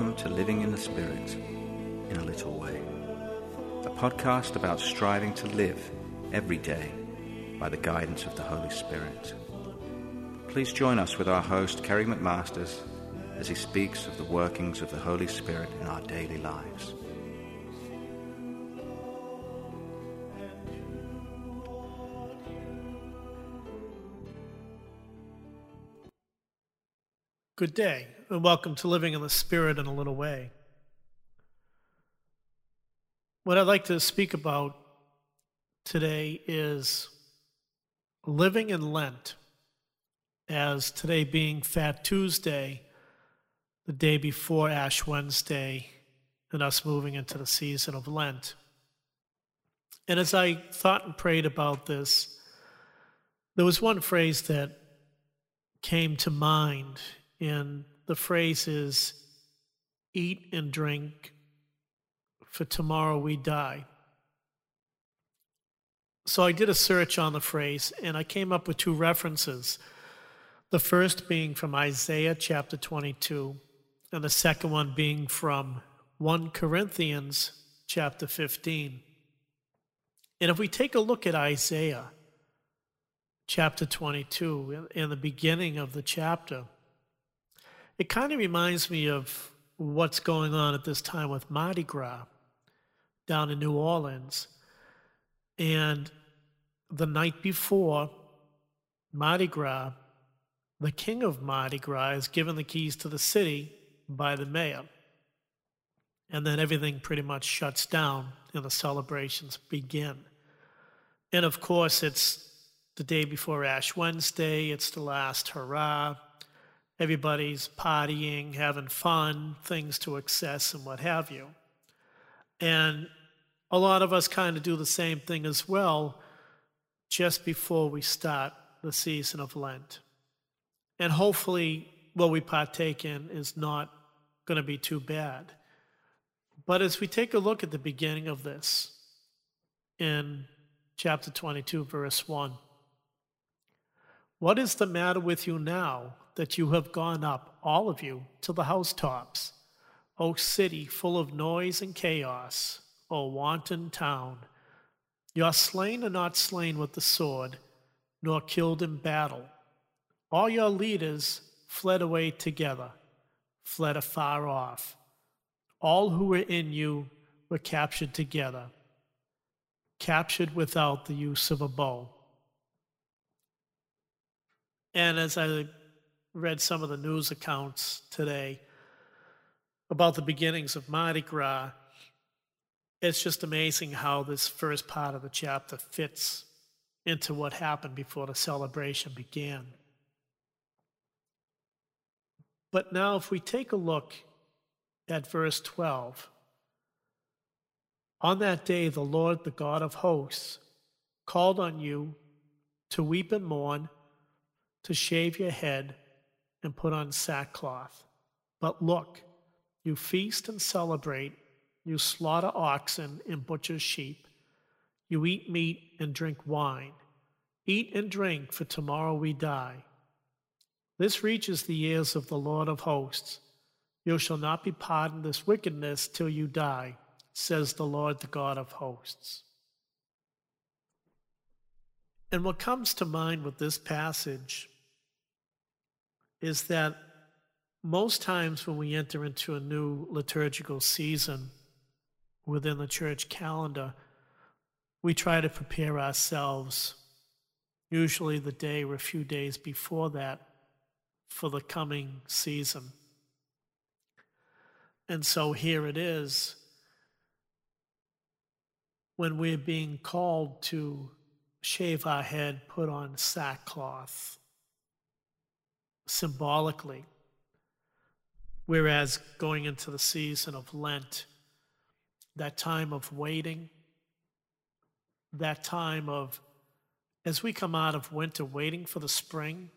Welcome to Living in the Spirit in a Little Way, a podcast about striving to live every day by the guidance of the Holy Spirit. Please join us with our host, Kerry McMasters, as he speaks of the workings of the Holy Spirit in our daily lives. Good day, and welcome to Living in the Spirit in a Little Way. What I'd like to speak about today is living in Lent, as today being Fat Tuesday, the day before Ash Wednesday, and us moving into the season of Lent. And as I thought and prayed about this, there was one phrase that came to mind and the phrase is eat and drink, for tomorrow we die. So I did a search on the phrase and I came up with two references. The first being from Isaiah chapter 22, and the second one being from 1 Corinthians chapter 15. And if we take a look at Isaiah chapter 22, in the beginning of the chapter, it kind of reminds me of what's going on at this time with Mardi Gras down in New Orleans. And the night before Mardi Gras, the king of Mardi Gras is given the keys to the city by the mayor. And then everything pretty much shuts down and the celebrations begin. And of course, it's the day before Ash Wednesday, it's the last hurrah everybody's partying, having fun, things to excess, and what have you. And a lot of us kind of do the same thing as well just before we start the season of Lent. And hopefully, what we partake in is not going to be too bad. But as we take a look at the beginning of this in chapter 22, verse 1, what is the matter with you now that you have gone up, all of you, to the housetops? O city full of noise and chaos, O wanton town, your slain are not slain with the sword, nor killed in battle. All your leaders fled away together, fled afar off. All who were in you were captured together, captured without the use of a bow. And as I read some of the news accounts today about the beginnings of Mardi Gras, it's just amazing how this first part of the chapter fits into what happened before the celebration began. But now, if we take a look at verse 12, on that day the Lord, the God of hosts, called on you to weep and mourn to shave your head and put on sackcloth. But look, you feast and celebrate, you slaughter oxen and butcher sheep, you eat meat and drink wine. Eat and drink, for tomorrow we die. This reaches the ears of the Lord of hosts. You shall not be pardoned this wickedness till you die, says the Lord, the God of hosts. And what comes to mind with this passage is that most times when we enter into a new liturgical season within the church calendar, we try to prepare ourselves, usually the day or a few days before that, for the coming season. And so here it is when we're being called to shave our head, put on sackcloth, symbolically. Whereas going into the season of Lent, that time of waiting, that time of, as we come out of winter, waiting for the spring,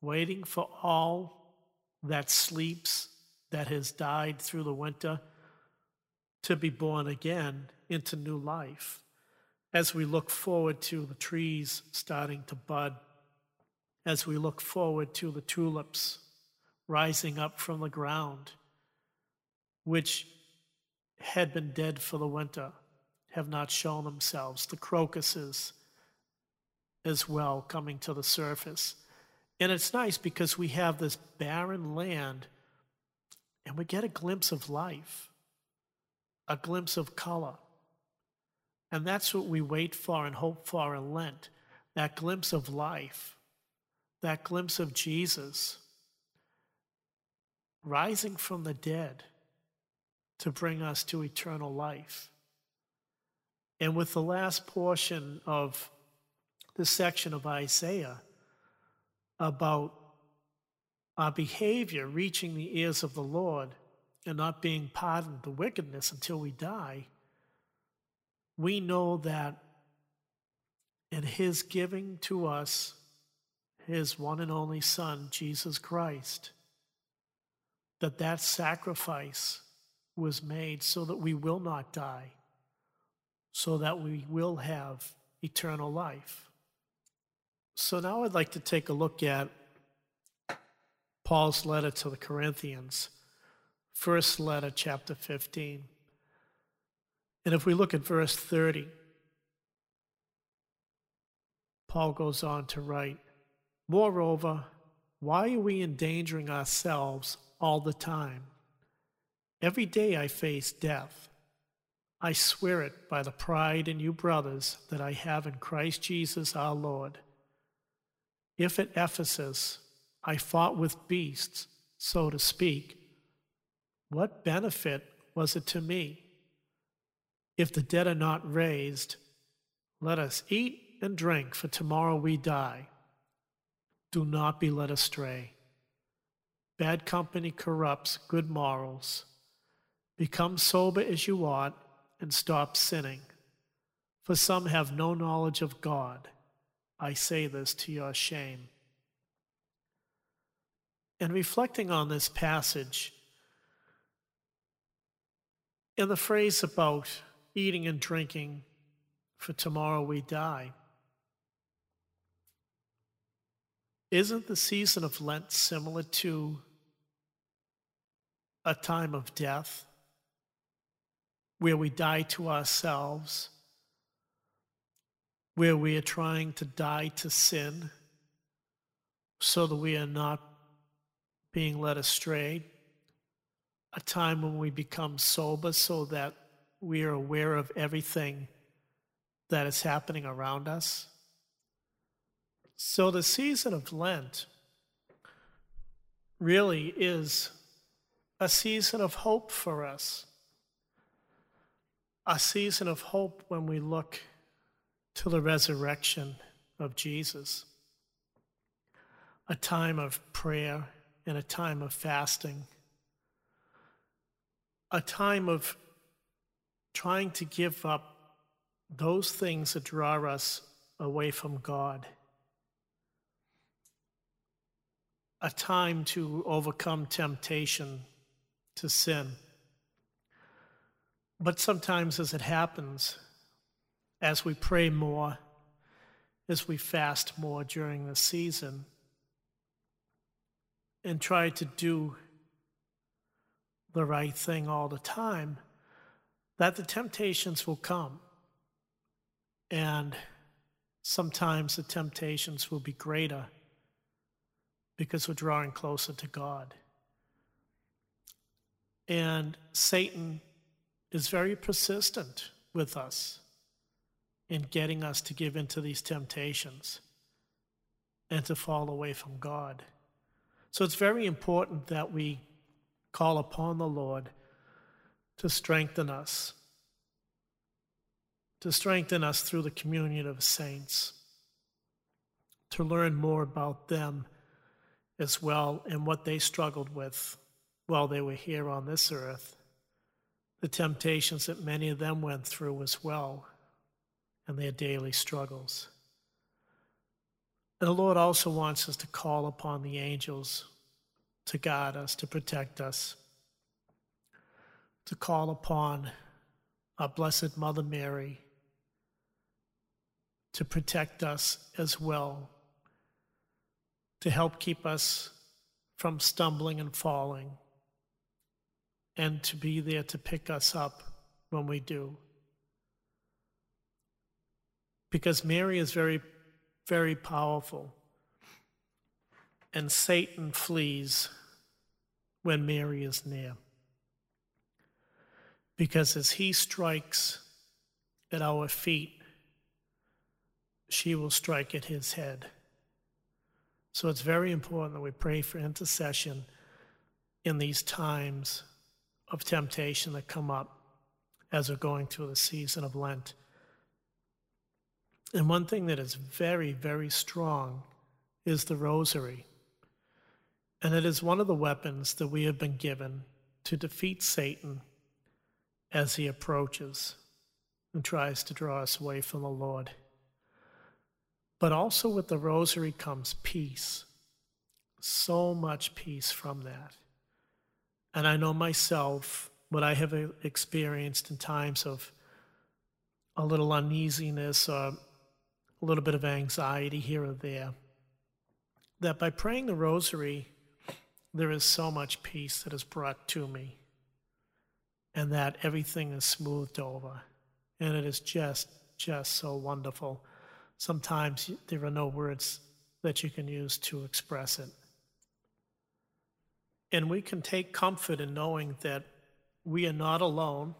waiting for all that sleeps, that has died through the winter, to be born again into new life. As we look forward to the trees starting to bud as we look forward to the tulips rising up from the ground, which had been dead for the winter, have not shown themselves. The crocuses as well coming to the surface. And it's nice because we have this barren land and we get a glimpse of life, a glimpse of color. And that's what we wait for and hope for in Lent that glimpse of life, that glimpse of Jesus rising from the dead to bring us to eternal life. And with the last portion of this section of Isaiah about our behavior reaching the ears of the Lord and not being pardoned the wickedness until we die, we know that in His giving to us His one and only Son, Jesus Christ, that that sacrifice was made so that we will not die, so that we will have eternal life. So now I'd like to take a look at Paul's letter to the Corinthians, first letter, chapter 15. And if we look at verse 30, Paul goes on to write, Moreover, why are we endangering ourselves all the time? Every day I face death. I swear it by the pride in you, brothers, that I have in Christ Jesus our Lord. If at Ephesus I fought with beasts, so to speak, what benefit was it to me? If the dead are not raised, let us eat and drink, for tomorrow we die. Do not be led astray. Bad company corrupts good morals. Become sober as you ought and stop sinning. For some have no knowledge of God. I say this to your shame. And reflecting on this passage, in the phrase about eating and drinking, for tomorrow we die, isn't the season of Lent similar to a time of death where we die to ourselves? where we are trying to die to sin so that we are not being led astray, a time when we become sober so that we are aware of everything that is happening around us. So the season of Lent really is a season of hope for us, a season of hope when we look to the resurrection of Jesus. A time of prayer and a time of fasting. A time of trying to give up those things that draw us away from God. A time to overcome temptation to sin. But sometimes, as it happens, as we pray more, as we fast more during the season, and try to do the right thing all the time, that the temptations will come. And sometimes the temptations will be greater because we're drawing closer to God. And Satan is very persistent with us in getting us to give into these temptations and to fall away from God. So it's very important that we call upon the Lord to strengthen us, to strengthen us through the communion of saints, to learn more about them as well and what they struggled with while they were here on this earth, the temptations that many of them went through as well and their daily struggles. And the Lord also wants us to call upon the angels to guide us, to protect us, to call upon our Blessed Mother Mary to protect us as well, to help keep us from stumbling and falling, and to be there to pick us up when we do. Because Mary is very, very powerful, and Satan flees when Mary is near. Because as he strikes at our feet, she will strike at his head. So it's very important that we pray for intercession in these times of temptation that come up as we're going through the season of Lent. And one thing that is very, very strong is the rosary. And it is one of the weapons that we have been given to defeat Satan as he approaches and tries to draw us away from the Lord. But also with the rosary comes peace. So much peace from that. And I know myself what I have uh, experienced in times of a little uneasiness or a little bit of anxiety here or there. That by praying the rosary, there is so much peace that is brought to me, and that everything is smoothed over. And it is just, just so wonderful sometimes there are no words that you can use to express it. And we can take comfort in knowing that we are not alone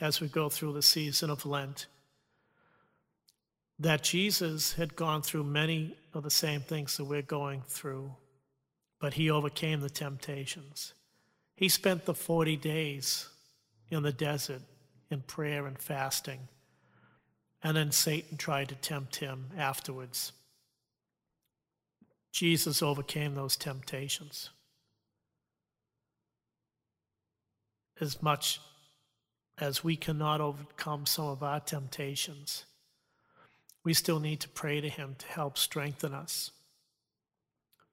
as we go through the season of Lent. That Jesus had gone through many of the same things that we're going through, but he overcame the temptations. He spent the 40 days in the desert in prayer and fasting. And then Satan tried to tempt him afterwards. Jesus overcame those temptations. As much as we cannot overcome some of our temptations, we still need to pray to Him to help strengthen us.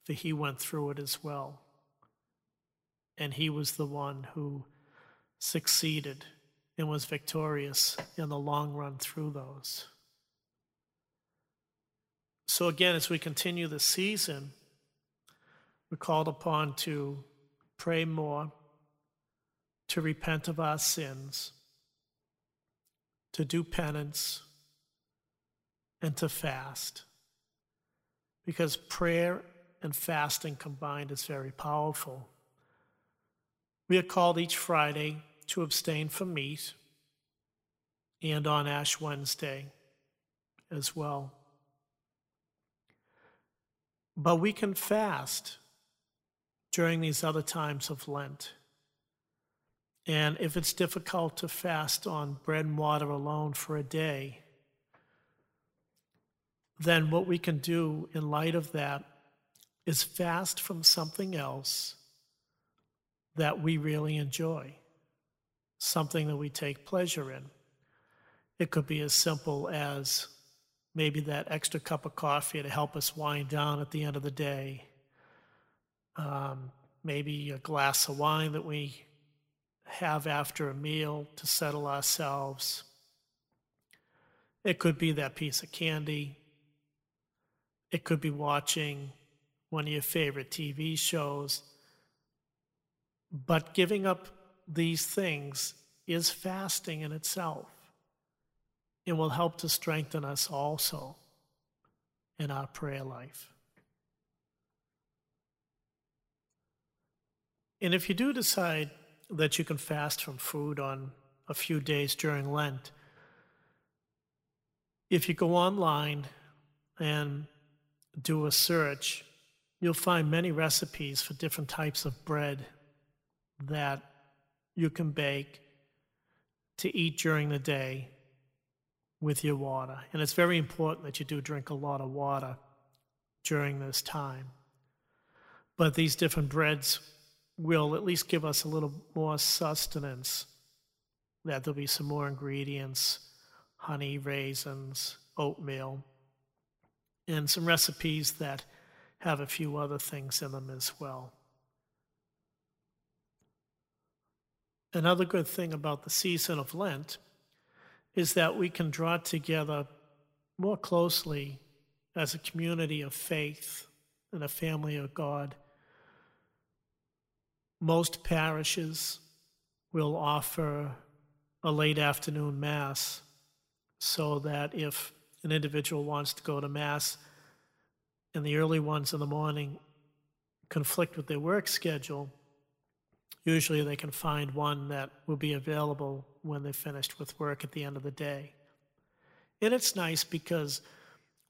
For He went through it as well. And He was the one who succeeded and was victorious in the long run through those. So, again, as we continue the season, we're called upon to pray more, to repent of our sins, to do penance, and to fast. Because prayer and fasting combined is very powerful. We are called each Friday to abstain from meat and on Ash Wednesday as well. But we can fast during these other times of Lent. And if it's difficult to fast on bread and water alone for a day, then what we can do in light of that is fast from something else that we really enjoy something that we take pleasure in. It could be as simple as maybe that extra cup of coffee to help us wind down at the end of the day. Um, maybe a glass of wine that we have after a meal to settle ourselves. It could be that piece of candy. It could be watching one of your favorite TV shows. But giving up these things is fasting in itself and will help to strengthen us also in our prayer life. And if you do decide that you can fast from food on a few days during Lent, if you go online and do a search, you'll find many recipes for different types of bread that you can bake to eat during the day with your water. And it's very important that you do drink a lot of water during this time. But these different breads will at least give us a little more sustenance, that there'll be some more ingredients honey, raisins, oatmeal, and some recipes that have a few other things in them as well. Another good thing about the season of Lent is that we can draw together more closely as a community of faith and a family of God. Most parishes will offer a late afternoon Mass so that if an individual wants to go to Mass and the early ones in the morning conflict with their work schedule, usually they can find one that will be available when they're finished with work at the end of the day. And it's nice because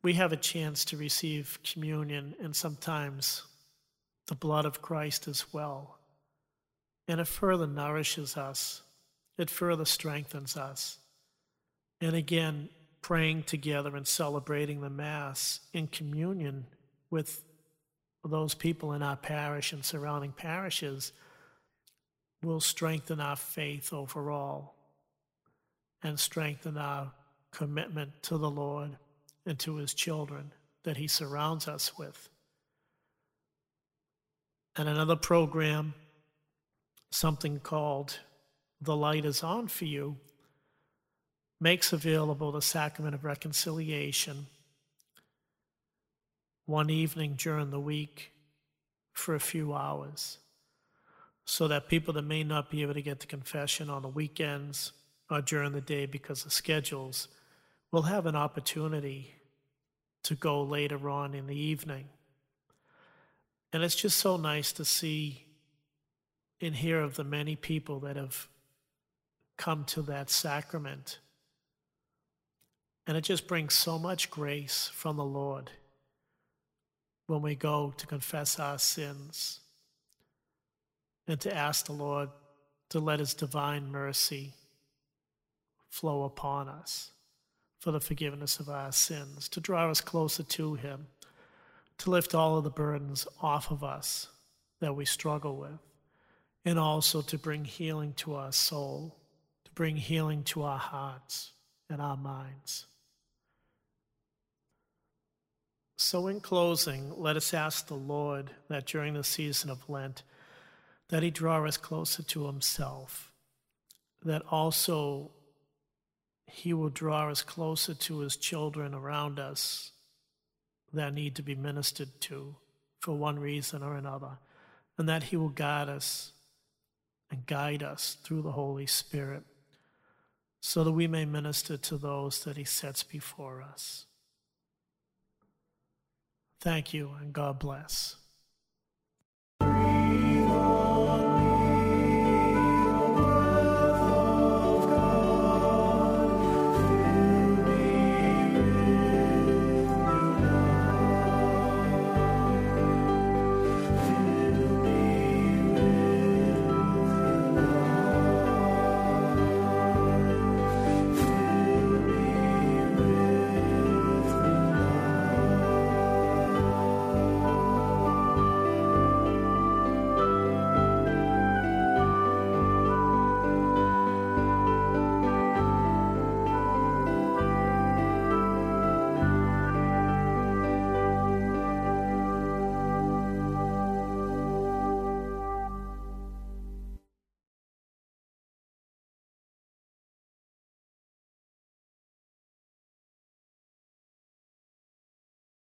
we have a chance to receive communion and sometimes the blood of Christ as well. And it further nourishes us, it further strengthens us. And again, praying together and celebrating the Mass in communion with those people in our parish and surrounding parishes will strengthen our faith overall and strengthen our commitment to the Lord and to his children that he surrounds us with. And another program, something called The Light is On for You, makes available the sacrament of reconciliation one evening during the week for a few hours so that people that may not be able to get to confession on the weekends or during the day because of schedules will have an opportunity to go later on in the evening. And it's just so nice to see and hear of the many people that have come to that sacrament. And it just brings so much grace from the Lord when we go to confess our sins and to ask the Lord to let His divine mercy flow upon us for the forgiveness of our sins, to draw us closer to Him, to lift all of the burdens off of us that we struggle with, and also to bring healing to our soul, to bring healing to our hearts and our minds. So, in closing, let us ask the Lord that during the season of Lent, that He draw us closer to Himself, that also He will draw us closer to His children around us that need to be ministered to for one reason or another, and that He will guide us and guide us through the Holy Spirit so that we may minister to those that He sets before us. Thank you, and God bless.